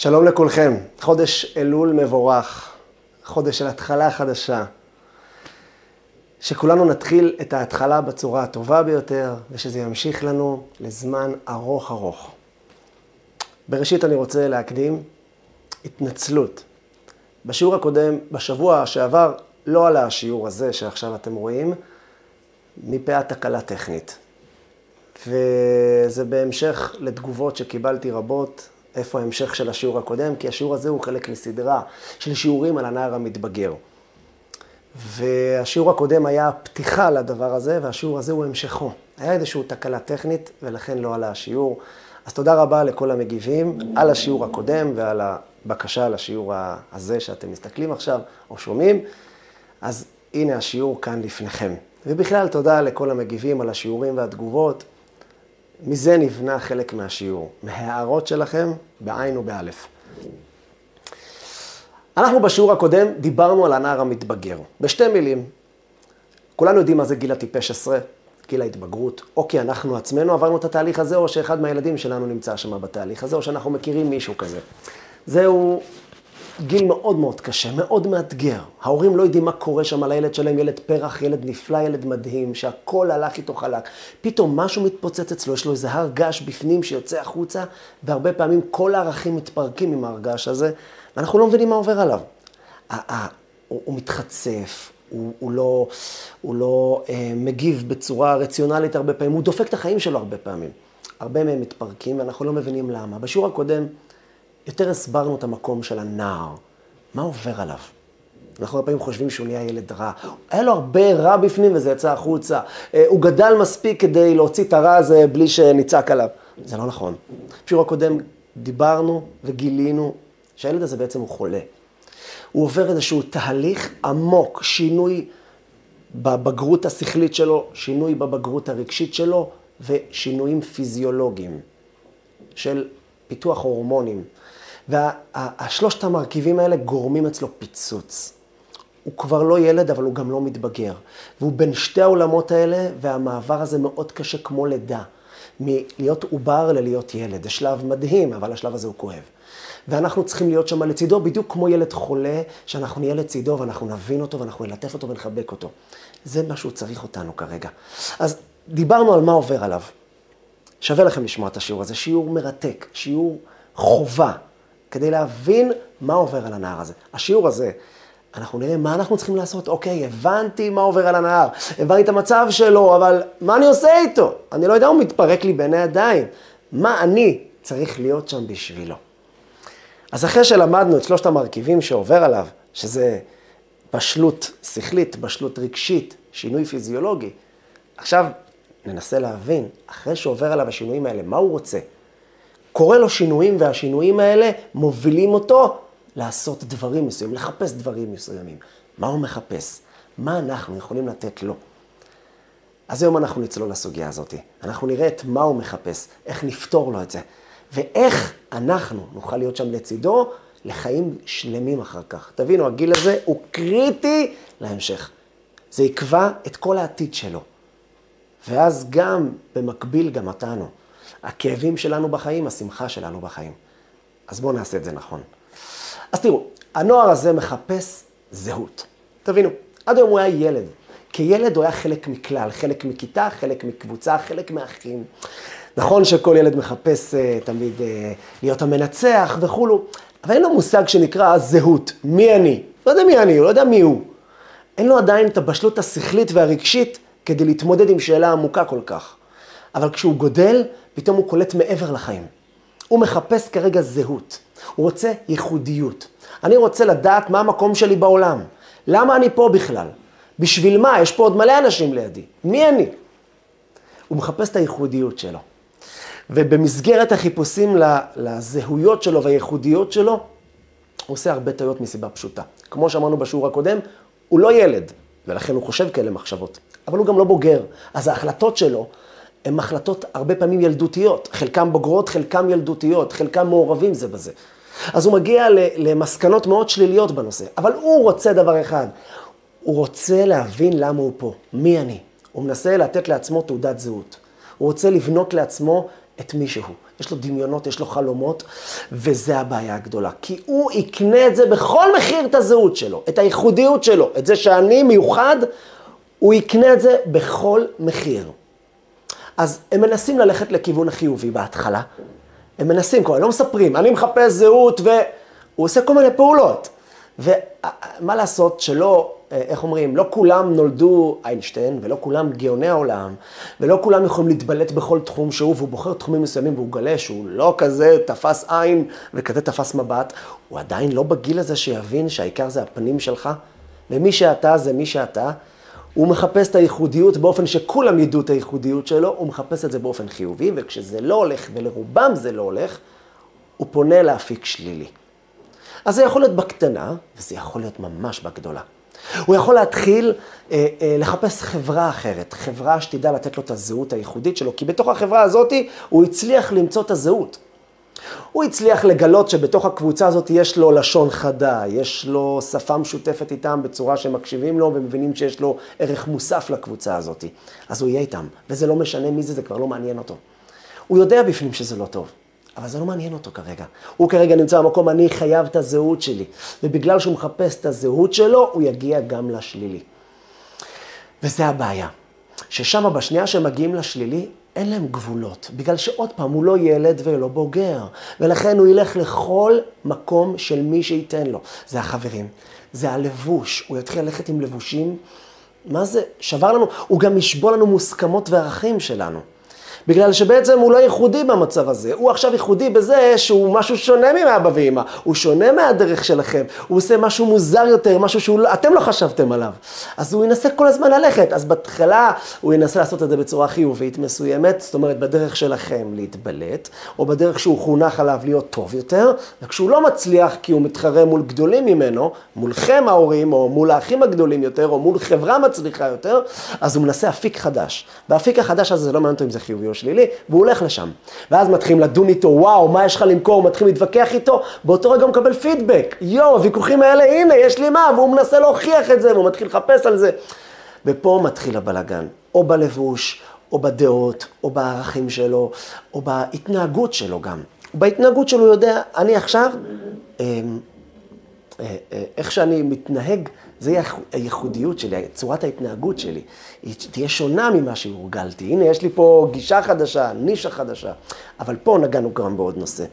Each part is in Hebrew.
שלום לכולכם, חודש אלול מבורך, חודש של התחלה חדשה. שכולנו נתחיל את ההתחלה בצורה הטובה ביותר, ושזה ימשיך לנו לזמן ארוך ארוך. בראשית אני רוצה להקדים התנצלות. בשיעור הקודם, בשבוע שעבר, לא עלה השיעור הזה שעכשיו אתם רואים, מפאת תקלה טכנית. וזה בהמשך לתגובות שקיבלתי רבות איפה ההמשך של השיעור הקודם, כי השיעור הזה הוא חלק מסדרה של שיעורים על הנער המתבגר. והשיעור הקודם היה פתיחה לדבר הזה, והשיעור הזה הוא המשכו. היה איזושהי תקלה טכנית, ולכן לא עלה השיעור. אז תודה רבה לכל המגיבים על השיעור הקודם ועל הבקשה לשיעור הזה שאתם מסתכלים עכשיו או שומעים. אז הנה השיעור כאן לפניכם. ובכלל תודה לכל המגיבים על השיעורים והתגובות. מזה נבנה חלק מהשיעור, מההערות שלכם, בעין ובאלף. אנחנו בשיעור הקודם דיברנו על הנער המתבגר. בשתי מילים, כולנו יודעים מה זה גיל הטיפש עשרה, גיל ההתבגרות, או כי אנחנו עצמנו עברנו את התהליך הזה, או שאחד מהילדים שלנו נמצא שם בתהליך הזה, או שאנחנו מכירים מישהו כזה. זהו גיל מאוד מאוד קשה, מאוד מאתגר. ההורים לא יודעים מה קורה שם על הילד שלהם, ילד פרח, ילד נפלא, ילד מדהים, שהכל הלך איתו חלק. פתאום משהו מתפוצץ אצלו, יש לו איזה הר געש בפנים שיוצא החוצה, והרבה פעמים כל הערכים מתפרקים עם ההר געש הזה, ואנחנו לא מבינים מה עובר עליו. הוא מתחצף, הוא, הוא לא, הוא לא אה, מגיב בצורה רציונלית הרבה פעמים, הוא דופק את החיים שלו הרבה פעמים. הרבה מהם מתפרקים ואנחנו לא מבינים למה. בשיעור הקודם יותר הסברנו את המקום של הנער, מה עובר עליו. אנחנו הרבה פעמים חושבים שהוא נהיה ילד רע. היה לו הרבה רע בפנים וזה יצא החוצה. אה, הוא גדל מספיק כדי להוציא את הרע הזה בלי שנצעק עליו. זה לא נכון. בשיעור הקודם דיברנו וגילינו שהילד הזה בעצם הוא חולה. הוא עובר איזשהו תהליך עמוק, שינוי בבגרות השכלית שלו, שינוי בבגרות הרגשית שלו ושינויים פיזיולוגיים של פיתוח הורמונים. והשלושת המרכיבים האלה גורמים אצלו פיצוץ. הוא כבר לא ילד, אבל הוא גם לא מתבגר. והוא בין שתי העולמות האלה, והמעבר הזה מאוד קשה כמו לידה. מלהיות עובר ללהיות ילד. זה שלב מדהים, אבל השלב הזה הוא כואב. ואנחנו צריכים להיות שם לצידו, בדיוק כמו ילד חולה, שאנחנו נהיה לצידו ואנחנו נבין אותו ואנחנו נלטף אותו ונחבק אותו. זה מה שהוא צריך אותנו כרגע. אז דיברנו על מה עובר עליו. שווה לכם לשמוע את השיעור הזה, שיעור מרתק, שיעור חובה, כדי להבין מה עובר על הנהר הזה. השיעור הזה, אנחנו נראה מה אנחנו צריכים לעשות. אוקיי, הבנתי מה עובר על הנהר, הבנתי את המצב שלו, אבל מה אני עושה איתו? אני לא יודע, הוא מתפרק לי בין הידיים. מה אני צריך להיות שם בשבילו? אז אחרי שלמדנו את שלושת המרכיבים שעובר עליו, שזה בשלות שכלית, בשלות רגשית, שינוי פיזיולוגי, עכשיו ננסה להבין, אחרי שעובר עליו השינויים האלה, מה הוא רוצה? קורה לו שינויים, והשינויים האלה מובילים אותו לעשות דברים מסוימים, לחפש דברים מסוימים. מה הוא מחפש? מה אנחנו יכולים לתת לו? אז היום אנחנו נצלול לסוגיה הזאת. אנחנו נראה את מה הוא מחפש, איך נפתור לו את זה, ואיך אנחנו נוכל להיות שם לצידו לחיים שלמים אחר כך. תבינו, הגיל הזה הוא קריטי להמשך. זה יקבע את כל העתיד שלו. ואז גם, במקביל, גם אותנו. הכאבים שלנו בחיים, השמחה שלנו בחיים. אז בואו נעשה את זה נכון. אז תראו, הנוער הזה מחפש זהות. תבינו, עד היום הוא היה ילד. כילד הוא היה חלק מכלל, חלק מכיתה, חלק מקבוצה, חלק מאחים. נכון שכל ילד מחפש uh, תמיד uh, להיות המנצח וכולו, אבל אין לו מושג שנקרא זהות. מי אני? לא יודע מי אני, הוא לא יודע מי הוא. אין לו עדיין את הבשלות השכלית והרגשית כדי להתמודד עם שאלה עמוקה כל כך. אבל כשהוא גודל, פתאום הוא קולט מעבר לחיים. הוא מחפש כרגע זהות. הוא רוצה ייחודיות. אני רוצה לדעת מה המקום שלי בעולם. למה אני פה בכלל? בשביל מה? יש פה עוד מלא אנשים לידי. מי אני? הוא מחפש את הייחודיות שלו. ובמסגרת החיפושים לזהויות שלו והייחודיות שלו, הוא עושה הרבה טעויות מסיבה פשוטה. כמו שאמרנו בשיעור הקודם, הוא לא ילד, ולכן הוא חושב כאלה מחשבות. אבל הוא גם לא בוגר. אז ההחלטות שלו הן החלטות הרבה פעמים ילדותיות. חלקם בוגרות, חלקם ילדותיות, חלקם מעורבים זה בזה. אז הוא מגיע למסקנות מאוד שליליות בנושא. אבל הוא רוצה דבר אחד, הוא רוצה להבין למה הוא פה, מי אני. הוא מנסה לתת לעצמו תעודת זהות. הוא רוצה לבנות לעצמו את מי שהוא, יש לו דמיונות, יש לו חלומות, וזה הבעיה הגדולה. כי הוא יקנה את זה בכל מחיר, את הזהות שלו, את הייחודיות שלו, את זה שאני מיוחד, הוא יקנה את זה בכל מחיר. אז הם מנסים ללכת לכיוון החיובי בהתחלה. הם מנסים, כלומר, לא מספרים, אני מחפש זהות, והוא עושה כל מיני פעולות. ומה לעשות שלא, איך אומרים, לא כולם נולדו איינשטיין, ולא כולם גאוני העולם, ולא כולם יכולים להתבלט בכל תחום שהוא, והוא בוחר תחומים מסוימים, והוא גלה שהוא לא כזה תפס עין וכזה תפס מבט, הוא עדיין לא בגיל הזה שיבין שהעיקר זה הפנים שלך, ומי שאתה זה מי שאתה. הוא מחפש את הייחודיות באופן שכולם ידעו את הייחודיות שלו, הוא מחפש את זה באופן חיובי, וכשזה לא הולך, ולרובם זה לא הולך, הוא פונה לאפיק שלילי. אז זה יכול להיות בקטנה, וזה יכול להיות ממש בגדולה. הוא יכול להתחיל אה, אה, לחפש חברה אחרת, חברה שתדע לתת לו את הזהות הייחודית שלו, כי בתוך החברה הזאת הוא הצליח למצוא את הזהות. הוא הצליח לגלות שבתוך הקבוצה הזאת יש לו לשון חדה, יש לו שפה משותפת איתם בצורה שהם מקשיבים לו ומבינים שיש לו ערך מוסף לקבוצה הזאת. אז הוא יהיה איתם, וזה לא משנה מי זה, זה כבר לא מעניין אותו. הוא יודע בפנים שזה לא טוב. אבל זה לא מעניין אותו כרגע. הוא כרגע נמצא במקום, אני חייב את הזהות שלי. ובגלל שהוא מחפש את הזהות שלו, הוא יגיע גם לשלילי. וזה הבעיה. ששם בשנייה שהם מגיעים לשלילי, אין להם גבולות. בגלל שעוד פעם, הוא לא ילד ולא בוגר. ולכן הוא ילך לכל מקום של מי שייתן לו. זה החברים, זה הלבוש. הוא יתחיל ללכת עם לבושים. מה זה? שבר לנו, הוא גם ישבור לנו מוסכמות וערכים שלנו. בגלל שבעצם הוא לא ייחודי במצב הזה. הוא עכשיו ייחודי בזה שהוא משהו שונה מאבא ואמא. הוא שונה מהדרך שלכם. הוא עושה משהו מוזר יותר, משהו שאתם לא חשבתם עליו. אז הוא ינסה כל הזמן ללכת. אז בהתחלה הוא ינסה לעשות את זה בצורה חיובית מסוימת, זאת אומרת, בדרך שלכם להתבלט, או בדרך שהוא חונך עליו להיות טוב יותר, וכשהוא לא מצליח כי הוא מתחרה מול גדולים ממנו, מולכם ההורים, או מול האחים הגדולים יותר, או מול חברה מצליחה יותר, אז הוא מנסה אפיק חדש. באפיק החדש הזה זה לא מעניין אותו אם זה חיובי או שלילי, והוא הולך לשם. ואז מתחילים לדון איתו, וואו, מה יש לך למכור? מתחילים להתווכח איתו, באותו רגע הוא מקבל פידבק. יואו, הוויכוחים האלה, הנה, יש לי מה, והוא מנסה להוכיח את זה, והוא מתחיל לחפש על זה. ופה מתחיל הבלגן, או בלבוש, או בדעות, או בערכים שלו, או בהתנהגות שלו גם. בהתנהגות שלו הוא יודע, אני עכשיו, אמ, איך שאני מתנהג, זה הייחודיות שלי, צורת ההתנהגות שלי. היא תהיה שונה ממה שהורגלתי. הנה, יש לי פה גישה חדשה, נישה חדשה. אבל פה נגענו גם בעוד נושא.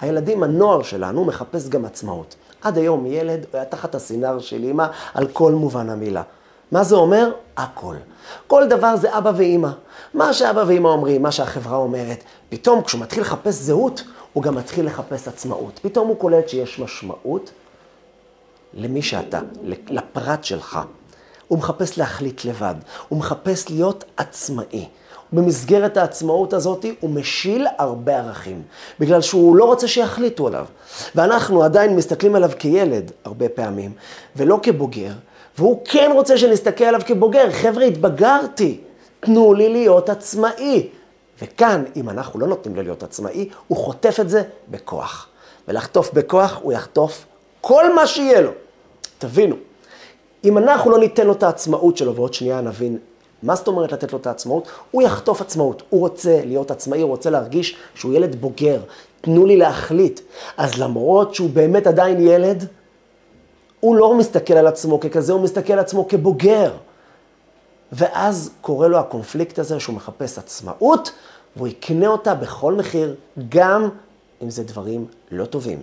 הילדים, הנוער שלנו, מחפש גם עצמאות. עד היום ילד היה תחת הסינר של אימא על כל מובן המילה. מה זה אומר? הכל. כל דבר זה אבא ואימא. מה שאבא ואימא אומרים, מה שהחברה אומרת, פתאום כשהוא מתחיל לחפש זהות, הוא גם מתחיל לחפש עצמאות. פתאום הוא קולט שיש משמעות למי שאתה, לפרט שלך. הוא מחפש להחליט לבד, הוא מחפש להיות עצמאי. במסגרת העצמאות הזאת הוא משיל הרבה ערכים, בגלל שהוא לא רוצה שיחליטו עליו. ואנחנו עדיין מסתכלים עליו כילד הרבה פעמים, ולא כבוגר, והוא כן רוצה שנסתכל עליו כבוגר. חבר'ה, התבגרתי, תנו לי להיות עצמאי. וכאן, אם אנחנו לא נותנים לו להיות עצמאי, הוא חוטף את זה בכוח. ולחטוף בכוח, הוא יחטוף כל מה שיהיה לו. תבינו, אם אנחנו לא ניתן לו את העצמאות שלו, ועוד שנייה נבין מה זאת אומרת לתת לו את העצמאות, הוא יחטוף עצמאות. הוא רוצה להיות עצמאי, הוא רוצה להרגיש שהוא ילד בוגר. תנו לי להחליט. אז למרות שהוא באמת עדיין ילד, הוא לא מסתכל על עצמו ככזה, הוא מסתכל על עצמו כבוגר. ואז קורה לו הקונפליקט הזה שהוא מחפש עצמאות, והוא יקנה אותה בכל מחיר, גם אם זה דברים לא טובים.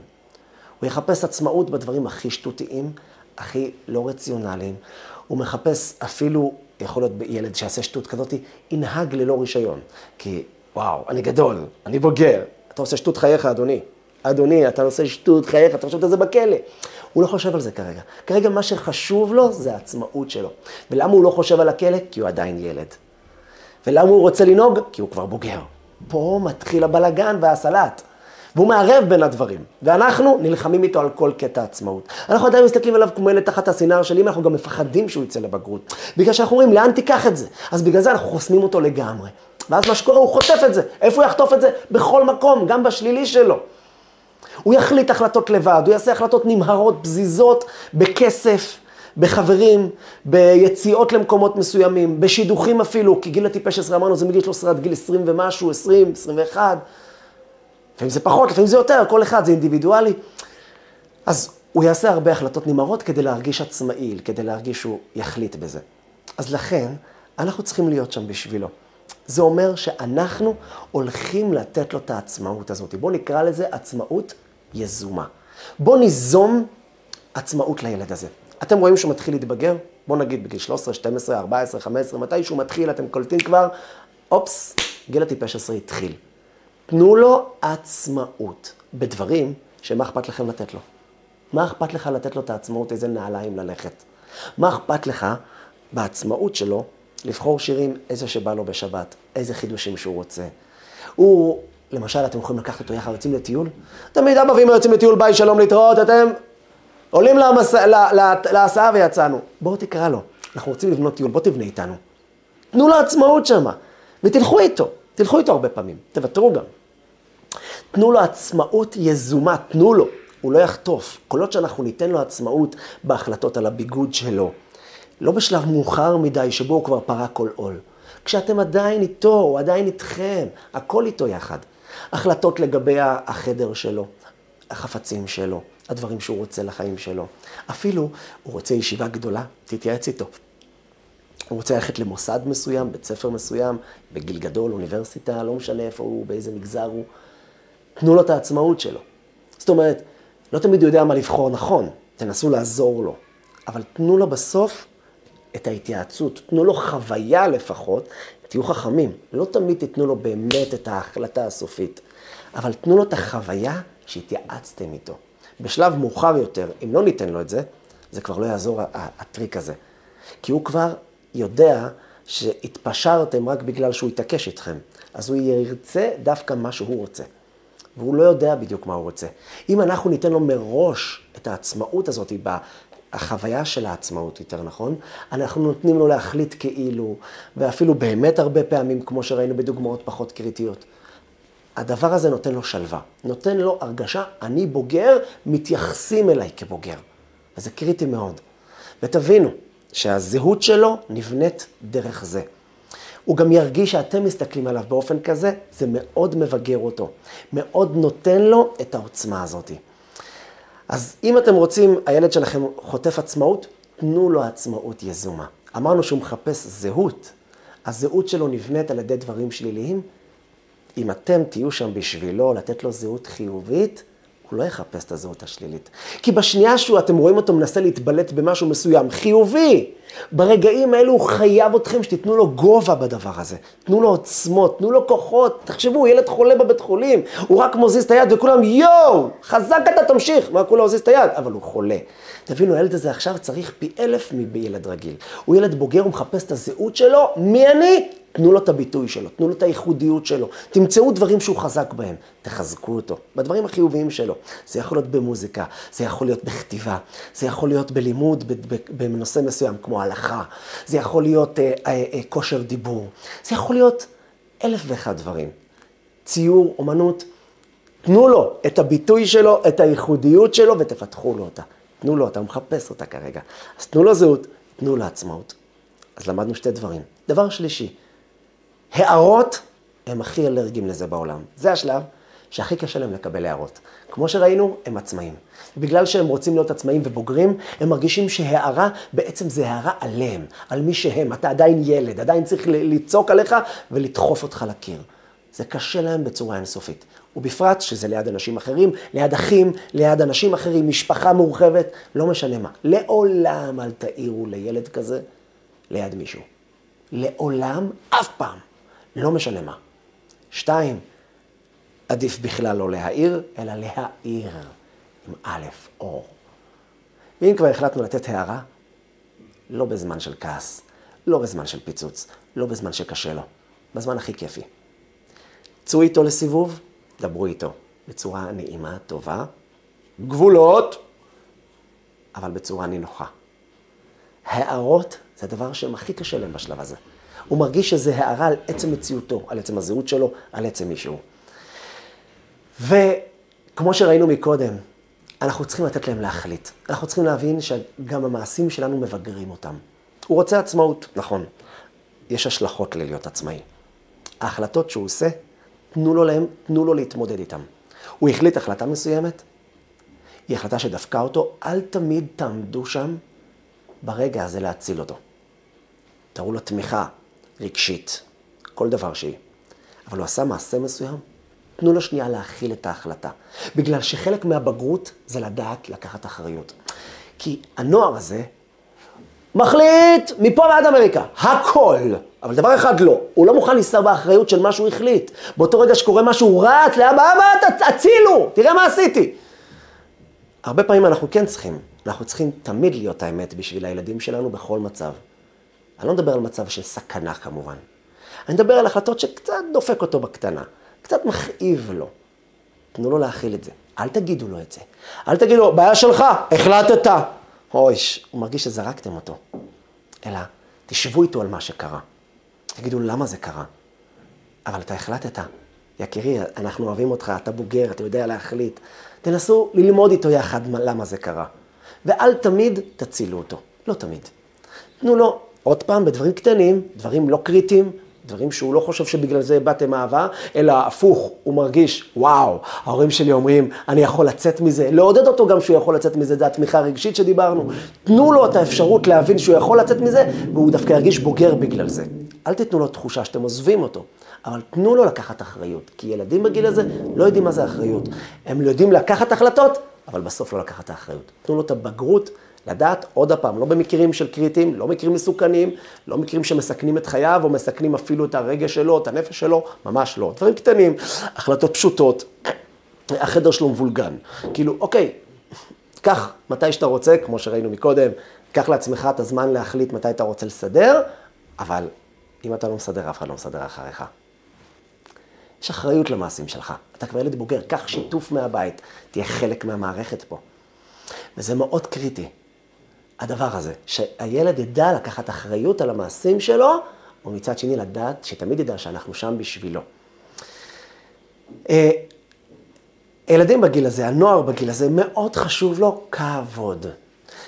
הוא יחפש עצמאות בדברים הכי שטותיים, הכי לא רציונליים. הוא מחפש אפילו, יכול להיות ילד שיעשה שטות כזאת, ינהג ללא רישיון. כי, וואו, אני גדול, אני בוגר. אתה עושה שטות חייך, אדוני. אדוני, אתה עושה שטות חייך, אתה חושב את זה בכלא. הוא לא חושב על זה כרגע. כרגע מה שחשוב לו זה העצמאות שלו. ולמה הוא לא חושב על הכלא? כי הוא עדיין ילד. ולמה הוא רוצה לנהוג? כי הוא כבר בוגר. פה מתחיל הבלגן והסלט. והוא מערב בין הדברים. ואנחנו נלחמים איתו על כל קטע עצמאות. אנחנו עדיין מסתכלים עליו כמו ילד תחת הסינר של אמא, אנחנו גם מפחדים שהוא יצא לבגרות. בגלל שאנחנו אומרים, לאן תיקח את זה? אז בגלל זה אנחנו חוסמים אותו לגמרי. ואז מה שקורה, הוא חוטף את זה. איפה הוא יחטוף את זה? בכל מקום, גם בשלילי שלו. הוא יחליט החלטות לבד, הוא יעשה החלטות נמהרות, פזיזות, בכסף, בחברים, ביציאות למקומות מסוימים, בשידוכים אפילו, כי גיל הטיפש עשרה אמרנו, זה מגיל 13 עד גיל 20 ומשהו, 20, 21. לפעמים זה פחות, לפעמים זה יותר, כל אחד זה אינדיבידואלי. אז הוא יעשה הרבה החלטות נמהרות כדי להרגיש עצמאי, כדי להרגיש שהוא יחליט בזה. אז לכן, אנחנו צריכים להיות שם בשבילו. זה אומר שאנחנו הולכים לתת לו את העצמאות הזאת. בואו נקרא לזה עצמאות יזומה. בואו ניזום עצמאות לילד הזה. אתם רואים שהוא מתחיל להתבגר? בואו נגיד בגיל 13, 12, 14, 15, מתי שהוא מתחיל, אתם קולטים כבר, אופס, גיל הטיפש עשרה התחיל. תנו לו עצמאות בדברים שמה אכפת לכם לתת לו. מה אכפת לך לתת לו את העצמאות, איזה נעליים ללכת? מה אכפת לך בעצמאות שלו לבחור שירים איזה שבא לו בשבת, איזה חידושים שהוא רוצה. הוא, למשל, אתם יכולים לקחת אותו יחד, יוצאים לטיול? תמיד אבא ואמא יוצאים לטיול, ביי, שלום, להתראות, אתם עולים. להסעה ויצאנו. בואו תקרא לו, אנחנו רוצים לבנות טיול, בוא תבנה איתנו. תנו לו עצמאות שמה, ותלכו איתו, תלכו איתו הרבה פעמים, תוותרו גם. תנו לו עצמאות יזומה, תנו לו, הוא לא יחטוף. כל עוד שאנחנו ניתן לו עצמאות בהחלטות על הביגוד שלו, לא בשלב מאוחר מדי שבו הוא כבר פרע כל עול. כשאתם עדיין איתו, הוא עדיין איתכם, הכל איתו יחד. החלטות לגבי החדר שלו, החפצים שלו, הדברים שהוא רוצה לחיים שלו. אפילו הוא רוצה ישיבה גדולה, תתייעץ איתו. הוא רוצה ללכת למוסד מסוים, בית ספר מסוים, בגיל גדול, אוניברסיטה, לא משנה איפה הוא, באיזה מגזר הוא. תנו לו את העצמאות שלו. זאת אומרת, לא תמיד הוא יודע מה לבחור נכון, תנסו לעזור לו, אבל תנו לו בסוף את ההתייעצות, תנו לו חוויה לפחות, תהיו חכמים, לא תמיד תיתנו לו באמת את ההחלטה הסופית, אבל תנו לו את החוויה שהתייעצתם איתו. בשלב מאוחר יותר, אם לא ניתן לו את זה, זה כבר לא יעזור הטריק הזה. כי הוא כבר יודע שהתפשרתם רק בגלל שהוא התעקש איתכם. אז הוא ירצה דווקא מה שהוא רוצה. והוא לא יודע בדיוק מה הוא רוצה. אם אנחנו ניתן לו מראש את העצמאות הזאת החוויה של העצמאות, יותר נכון, אנחנו נותנים לו להחליט כאילו, ואפילו באמת הרבה פעמים, כמו שראינו בדוגמאות פחות קריטיות. הדבר הזה נותן לו שלווה, נותן לו הרגשה, אני בוגר, מתייחסים אליי כבוגר. וזה קריטי מאוד. ותבינו שהזהות שלו נבנית דרך זה. הוא גם ירגיש שאתם מסתכלים עליו באופן כזה, זה מאוד מבגר אותו, מאוד נותן לו את העוצמה הזאת. אז אם אתם רוצים, הילד שלכם חוטף עצמאות, תנו לו עצמאות יזומה. אמרנו שהוא מחפש זהות. הזהות שלו נבנית על ידי דברים שליליים. אם אתם תהיו שם בשבילו, לתת לו זהות חיובית, הוא לא יחפש את הזהות השלילית. כי בשנייה שהוא, אתם רואים אותו מנסה להתבלט במשהו מסוים, חיובי, ברגעים האלו הוא חייב אתכם שתיתנו לו גובה בדבר הזה. תנו לו עוצמות, תנו לו כוחות. תחשבו, ילד חולה בבית חולים, הוא רק מוזיז את היד וכולם, יואו, חזק אתה תמשיך. מה, כולה מוזיז את היד? אבל הוא חולה. תבינו, הילד הזה עכשיו צריך פי אלף מילד רגיל. הוא ילד בוגר, הוא מחפש את הזהות שלו, מי אני? תנו לו את הביטוי שלו, תנו לו את הייחודיות שלו, תמצאו דברים שהוא חזק בהם, תחזקו אותו, בדברים החיוביים שלו. זה יכול להיות במוזיקה, זה יכול להיות בכתיבה, זה יכול להיות בלימוד בנושא מסוים, כמו הלכה, זה יכול להיות אה, אה, אה, כושר דיבור, זה יכול להיות אלף ואחד דברים. ציור, אומנות, תנו לו את הביטוי שלו, את הייחודיות שלו ותפתחו לו אותה. תנו לו, אתה מחפש אותה כרגע. אז תנו לו זהות, תנו לו עצמאות. אז למדנו שתי דברים. דבר שלישי, הערות הם הכי אלרגיים לזה בעולם. זה השלב שהכי קשה להם לקבל הערות. כמו שראינו, הם עצמאים. בגלל שהם רוצים להיות עצמאים ובוגרים, הם מרגישים שהערה בעצם זה הערה עליהם, על מי שהם. אתה עדיין ילד, עדיין צריך לצעוק עליך ולדחוף אותך לקיר. זה קשה להם בצורה אינסופית. ובפרט שזה ליד אנשים אחרים, ליד אחים, ליד אנשים אחרים, משפחה מורחבת, לא משנה מה. לעולם אל תעירו לילד כזה ליד מישהו. לעולם, אף פעם. לא משנה מה. שתיים, עדיף בכלל לא להעיר, אלא להעיר עם א', אור. ואם כבר החלטנו לתת הערה, לא בזמן של כעס, לא בזמן של פיצוץ, לא בזמן שקשה לו, בזמן הכי כיפי. צאו איתו לסיבוב, דברו איתו בצורה נעימה, טובה, גבולות, אבל בצורה נינוחה. הערות זה הדבר שהם הכי קשה להם בשלב הזה. הוא מרגיש שזה הערה על עצם מציאותו, על עצם הזהות שלו, על עצם מישהו. וכמו שראינו מקודם, אנחנו צריכים לתת להם להחליט. אנחנו צריכים להבין שגם המעשים שלנו מבגרים אותם. הוא רוצה עצמאות, נכון. יש השלכות ללהיות עצמאי. ההחלטות שהוא עושה, תנו לו להם, תנו לו להתמודד איתם. הוא החליט החלטה מסוימת, היא החלטה שדפקה אותו, אל תמיד תעמדו שם ברגע הזה להציל אותו. תראו לו תמיכה רגשית, כל דבר שהיא. אבל הוא עשה מעשה מסוים, תנו לו שנייה להכיל את ההחלטה. בגלל שחלק מהבגרות זה לדעת לקחת אחריות. כי הנוער הזה מחליט מפה ועד אמריקה, הכל. אבל דבר אחד לא, הוא לא מוכן להישא באחריות של מה שהוא החליט. באותו רגע שקורה משהו, הוא רץ לאבא, אבא, תצילו, תראה מה עשיתי. הרבה פעמים אנחנו כן צריכים, אנחנו צריכים תמיד להיות האמת בשביל הילדים שלנו בכל מצב. אני לא מדבר על מצב של סכנה כמובן. אני מדבר על החלטות שקצת דופק אותו בקטנה, קצת מכאיב לו. תנו לו להכיל את זה. אל תגידו לו את זה. אל תגידו לו, בעיה שלך, החלטת. אוי, הוא מרגיש שזרקתם אותו. אלא, תשבו איתו על מה שקרה. תגידו, למה זה קרה? אבל אתה החלטת. יקירי, אנחנו אוהבים אותך, אתה בוגר, אתה יודע להחליט. תנסו ללמוד איתו יחד למה זה קרה. ואל תמיד תצילו אותו. לא תמיד. תנו לו, עוד פעם, בדברים קטנים, דברים לא קריטיים, דברים שהוא לא חושב שבגלל זה באתם אהבה, אלא הפוך, הוא מרגיש, וואו, ההורים שלי אומרים, אני יכול לצאת מזה, לעודד אותו גם שהוא יכול לצאת מזה, זה התמיכה הרגשית שדיברנו. תנו לו את האפשרות להבין שהוא יכול לצאת מזה, והוא דווקא ירגיש בוגר בגלל זה. אל תיתנו לו תחושה שאתם עוזבים אותו, אבל תנו לו לקחת אחריות, כי ילדים בגיל הזה לא יודעים מה זה אחריות. הם יודעים לקחת החלטות, אבל בסוף לא לקחת האחריות. תנו לו את הבגרות. לדעת, עוד הפעם, לא במקרים של קריטיים, לא מקרים מסוכנים, לא מקרים שמסכנים את חייו, או מסכנים אפילו את הרגש שלו, את הנפש שלו, ממש לא. דברים קטנים, החלטות פשוטות, החדר שלו מבולגן. כאילו, אוקיי, קח מתי שאתה רוצה, כמו שראינו מקודם, קח לעצמך את הזמן להחליט מתי אתה רוצה לסדר, אבל אם אתה לא מסדר, אף אחד לא מסדר אחריך. יש אחריות למעשים שלך. אתה כבר ילד בוגר, קח שיתוף מהבית, תהיה חלק מהמערכת פה. וזה מאוד קריטי. הדבר הזה, שהילד ידע לקחת אחריות על המעשים שלו, ומצד שני לדעת, שתמיד ידע שאנחנו שם בשבילו. אה, ילדים בגיל הזה, הנוער בגיל הזה, מאוד חשוב לו כבוד.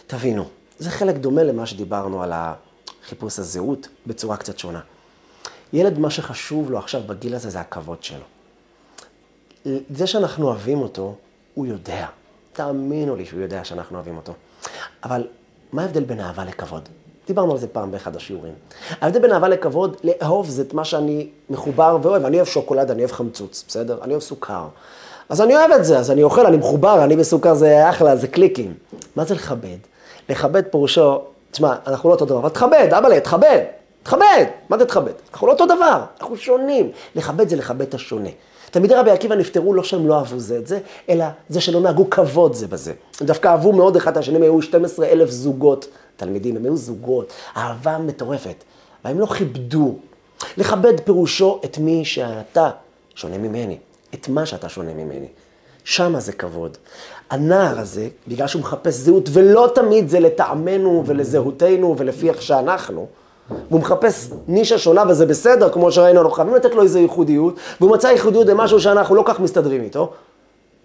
תבינו, זה חלק דומה למה שדיברנו על חיפוש הזהות בצורה קצת שונה. ילד, מה שחשוב לו עכשיו בגיל הזה זה הכבוד שלו. זה שאנחנו אוהבים אותו, הוא יודע. תאמינו לי שהוא יודע שאנחנו אוהבים אותו. אבל מה ההבדל בין אהבה לכבוד? דיברנו על זה פעם באחד השיעורים. ההבדל בין אהבה לכבוד, לאהוב זה את מה שאני מחובר ואוהב. אני אוהב שוקולד, אני אוהב חמצוץ, בסדר? אני אוהב סוכר. אז אני אוהב את זה, אז אני אוכל, אני מחובר, אני בסוכר זה אחלה, זה קליקים. מה זה לכבד? לכבד פירושו, תשמע, אנחנו לא אותו דבר, אבל תכבד, אבא'לה, תכבד, תכבד. מה זה תכבד? אנחנו לא אותו דבר, אנחנו שונים. לכבד זה לכבד את השונה. תלמידי רבי עקיבא נפטרו לא שהם לא אהבו זה את זה, אלא זה שלא נהגו כבוד זה בזה. הם דווקא אהבו מאוד אחד את השני, הם היו 12 אלף זוגות תלמידים, הם היו זוגות, אהבה מטורפת. והם לא כיבדו. לכבד פירושו את מי שאתה שונה ממני, את מה שאתה שונה ממני. שמה זה כבוד. הנער הזה, בגלל שהוא מחפש זהות, ולא תמיד זה לטעמנו ולזהותנו ולפי איך שאנחנו, והוא מחפש נישה שונה וזה בסדר, כמו שראינו, אנחנו חייבים לתת לו איזו ייחודיות, והוא מצא ייחודיות במשהו שאנחנו לא כך מסתדרים איתו,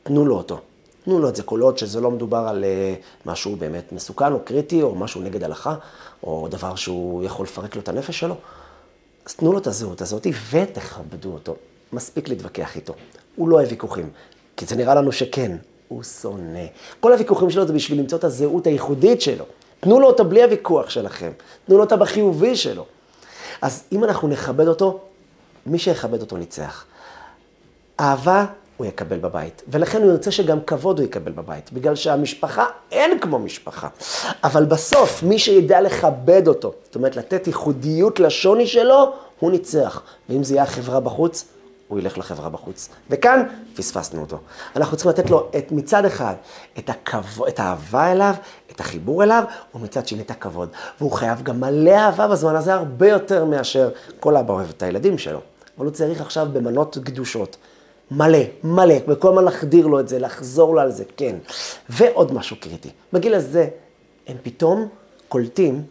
תנו לו אותו. תנו לו את זה כל עוד שזה לא מדובר על uh, משהו באמת מסוכן או קריטי, או משהו נגד הלכה, או דבר שהוא יכול לפרק לו את הנפש שלו. אז תנו לו את הזהות הזאת ותכבדו אותו. מספיק להתווכח איתו. הוא לא אוהב ויכוחים, כי זה נראה לנו שכן, הוא שונא. כל הוויכוחים שלו זה בשביל למצוא את הזהות הייחודית שלו. תנו לו אותה בלי הוויכוח שלכם, תנו לו אותה בחיובי שלו. אז אם אנחנו נכבד אותו, מי שיכבד אותו ניצח. אהבה הוא יקבל בבית, ולכן הוא ירצה שגם כבוד הוא יקבל בבית, בגלל שהמשפחה אין כמו משפחה. אבל בסוף, מי שידע לכבד אותו, זאת אומרת לתת ייחודיות לשוני שלו, הוא ניצח. ואם זה יהיה החברה בחוץ, הוא ילך לחברה בחוץ. וכאן פספסנו אותו. אנחנו צריכים לתת לו את, מצד אחד את, הכבוד, את האהבה אליו, את החיבור אליו, ומצד שני את הכבוד. והוא חייב גם מלא אהבה בזמן הזה הרבה יותר מאשר כל אבא אוהב את הילדים שלו. אבל הוא צריך עכשיו במנות קדושות. מלא, מלא, וכל הזמן להחדיר לו את זה, לחזור לו על זה, כן. ועוד משהו קריטי. בגיל הזה הם פתאום קולטים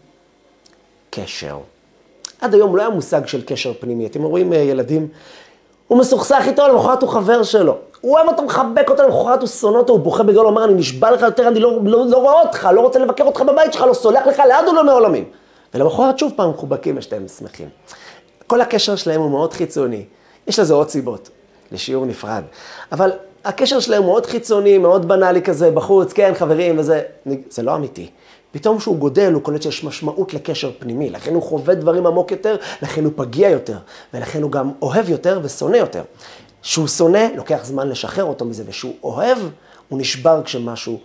קשר. עד היום לא היה מושג של קשר פנימי. אתם רואים אה, ילדים הוא מסוכסך איתו, למחרת הוא חבר שלו. הוא אוהב אותו, מחבק אותו, למחרת הוא שונא אותו, הוא בוכה הוא אומר, אני נשבע לך יותר, אני לא, לא, לא רואה אותך, לא רוצה לבקר אותך בבית שלך, לא סולח לך לעד ולא מעולמים. ולמחרת שוב פעם מחובקים ושתיהם שמחים. כל הקשר שלהם הוא מאוד חיצוני. יש לזה עוד סיבות, לשיעור נפרד. אבל הקשר שלהם מאוד חיצוני, מאוד בנאלי כזה, בחוץ, כן, חברים וזה, זה לא אמיתי. פתאום כשהוא גודל, הוא קולט שיש משמעות לקשר פנימי, לכן הוא חווה דברים עמוק יותר, לכן הוא פגיע יותר, ולכן הוא גם אוהב יותר ושונא יותר. כשהוא שונא, לוקח זמן לשחרר אותו מזה, וכשהוא אוהב, הוא נשבר כשמשהו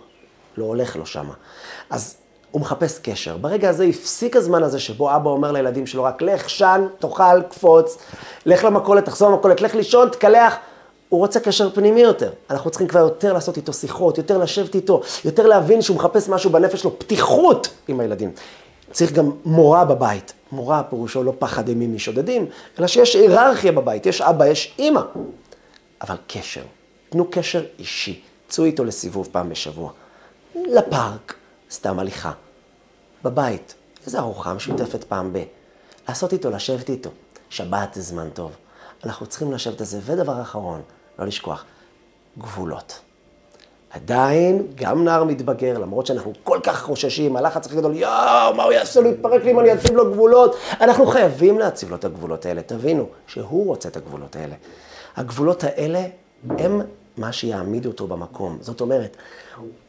לא הולך לו שמה. אז הוא מחפש קשר. ברגע הזה הפסיק הזמן הזה שבו אבא אומר לילדים שלו רק לך, שן, תאכל, קפוץ, לך למכולת, תחזור למכולת, לך לישון, תקלח. הוא רוצה קשר פנימי יותר. אנחנו צריכים כבר יותר לעשות איתו שיחות, יותר לשבת איתו, יותר להבין שהוא מחפש משהו בנפש שלו, פתיחות עם הילדים. צריך גם מורה בבית. מורה פירושו לא פחד אימים משודדים, אלא שיש היררכיה בבית, יש אבא, יש אימא. אבל קשר, תנו קשר אישי, צאו איתו לסיבוב פעם בשבוע. לפארק, סתם הליכה. בבית, איזו ארוחה משותפת פעם ב... לעשות איתו, לשבת איתו. שבת זה זמן טוב. אנחנו צריכים לשבת על זה. ודבר אחרון, לא לשכוח, גבולות. עדיין, גם נער מתבגר, למרות שאנחנו כל כך חוששים, הלחץ הכי גדול, יואו, מה הוא יעשה לו, יתפרק לי אם אני אציב לו גבולות. אנחנו חייבים להציב לו את הגבולות האלה. תבינו, שהוא רוצה את הגבולות האלה. הגבולות האלה הם מה שיעמיד אותו במקום. זאת אומרת,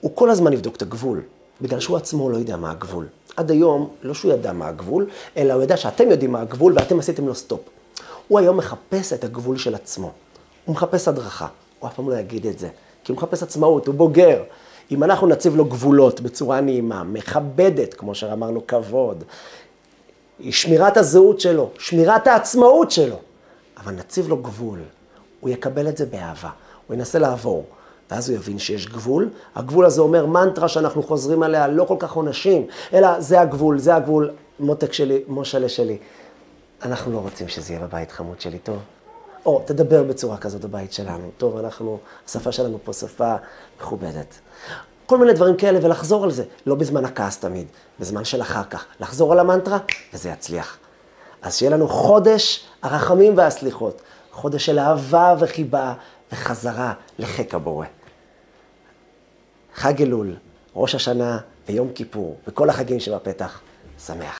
הוא כל הזמן יבדוק את הגבול, בגלל שהוא עצמו לא יודע מה הגבול. עד היום, לא שהוא ידע מה הגבול, אלא הוא ידע שאתם יודעים מה הגבול ואתם עשיתם לו סטופ. הוא היום מחפש את הגבול של עצמו. הוא מחפש הדרכה. הוא אף פעם לא יגיד את זה, כי הוא מחפש עצמאות, הוא בוגר. אם אנחנו נציב לו גבולות בצורה נעימה, מכבדת, כמו שאמרנו, כבוד, שמירת הזהות שלו, שמירת העצמאות שלו, אבל נציב לו גבול, הוא יקבל את זה באהבה, הוא ינסה לעבור, ואז הוא יבין שיש גבול. הגבול הזה אומר מנטרה שאנחנו חוזרים עליה, לא כל כך עונשים, אלא זה הגבול, זה הגבול, מותק שלי, מושלה שלי. אנחנו לא רוצים שזה יהיה בבית חמוד שלי, טוב? או, תדבר בצורה כזאת בבית שלנו. טוב, אנחנו, השפה שלנו פה שפה מכובדת. כל מיני דברים כאלה, ולחזור על זה. לא בזמן הכעס תמיד, בזמן של אחר כך. לחזור על המנטרה, וזה יצליח. אז שיהיה לנו חודש הרחמים והסליחות. חודש של אהבה וחיבה וחזרה לחיק הבורא. חג אלול, ראש השנה ויום כיפור, וכל החגים שבפתח, שמח.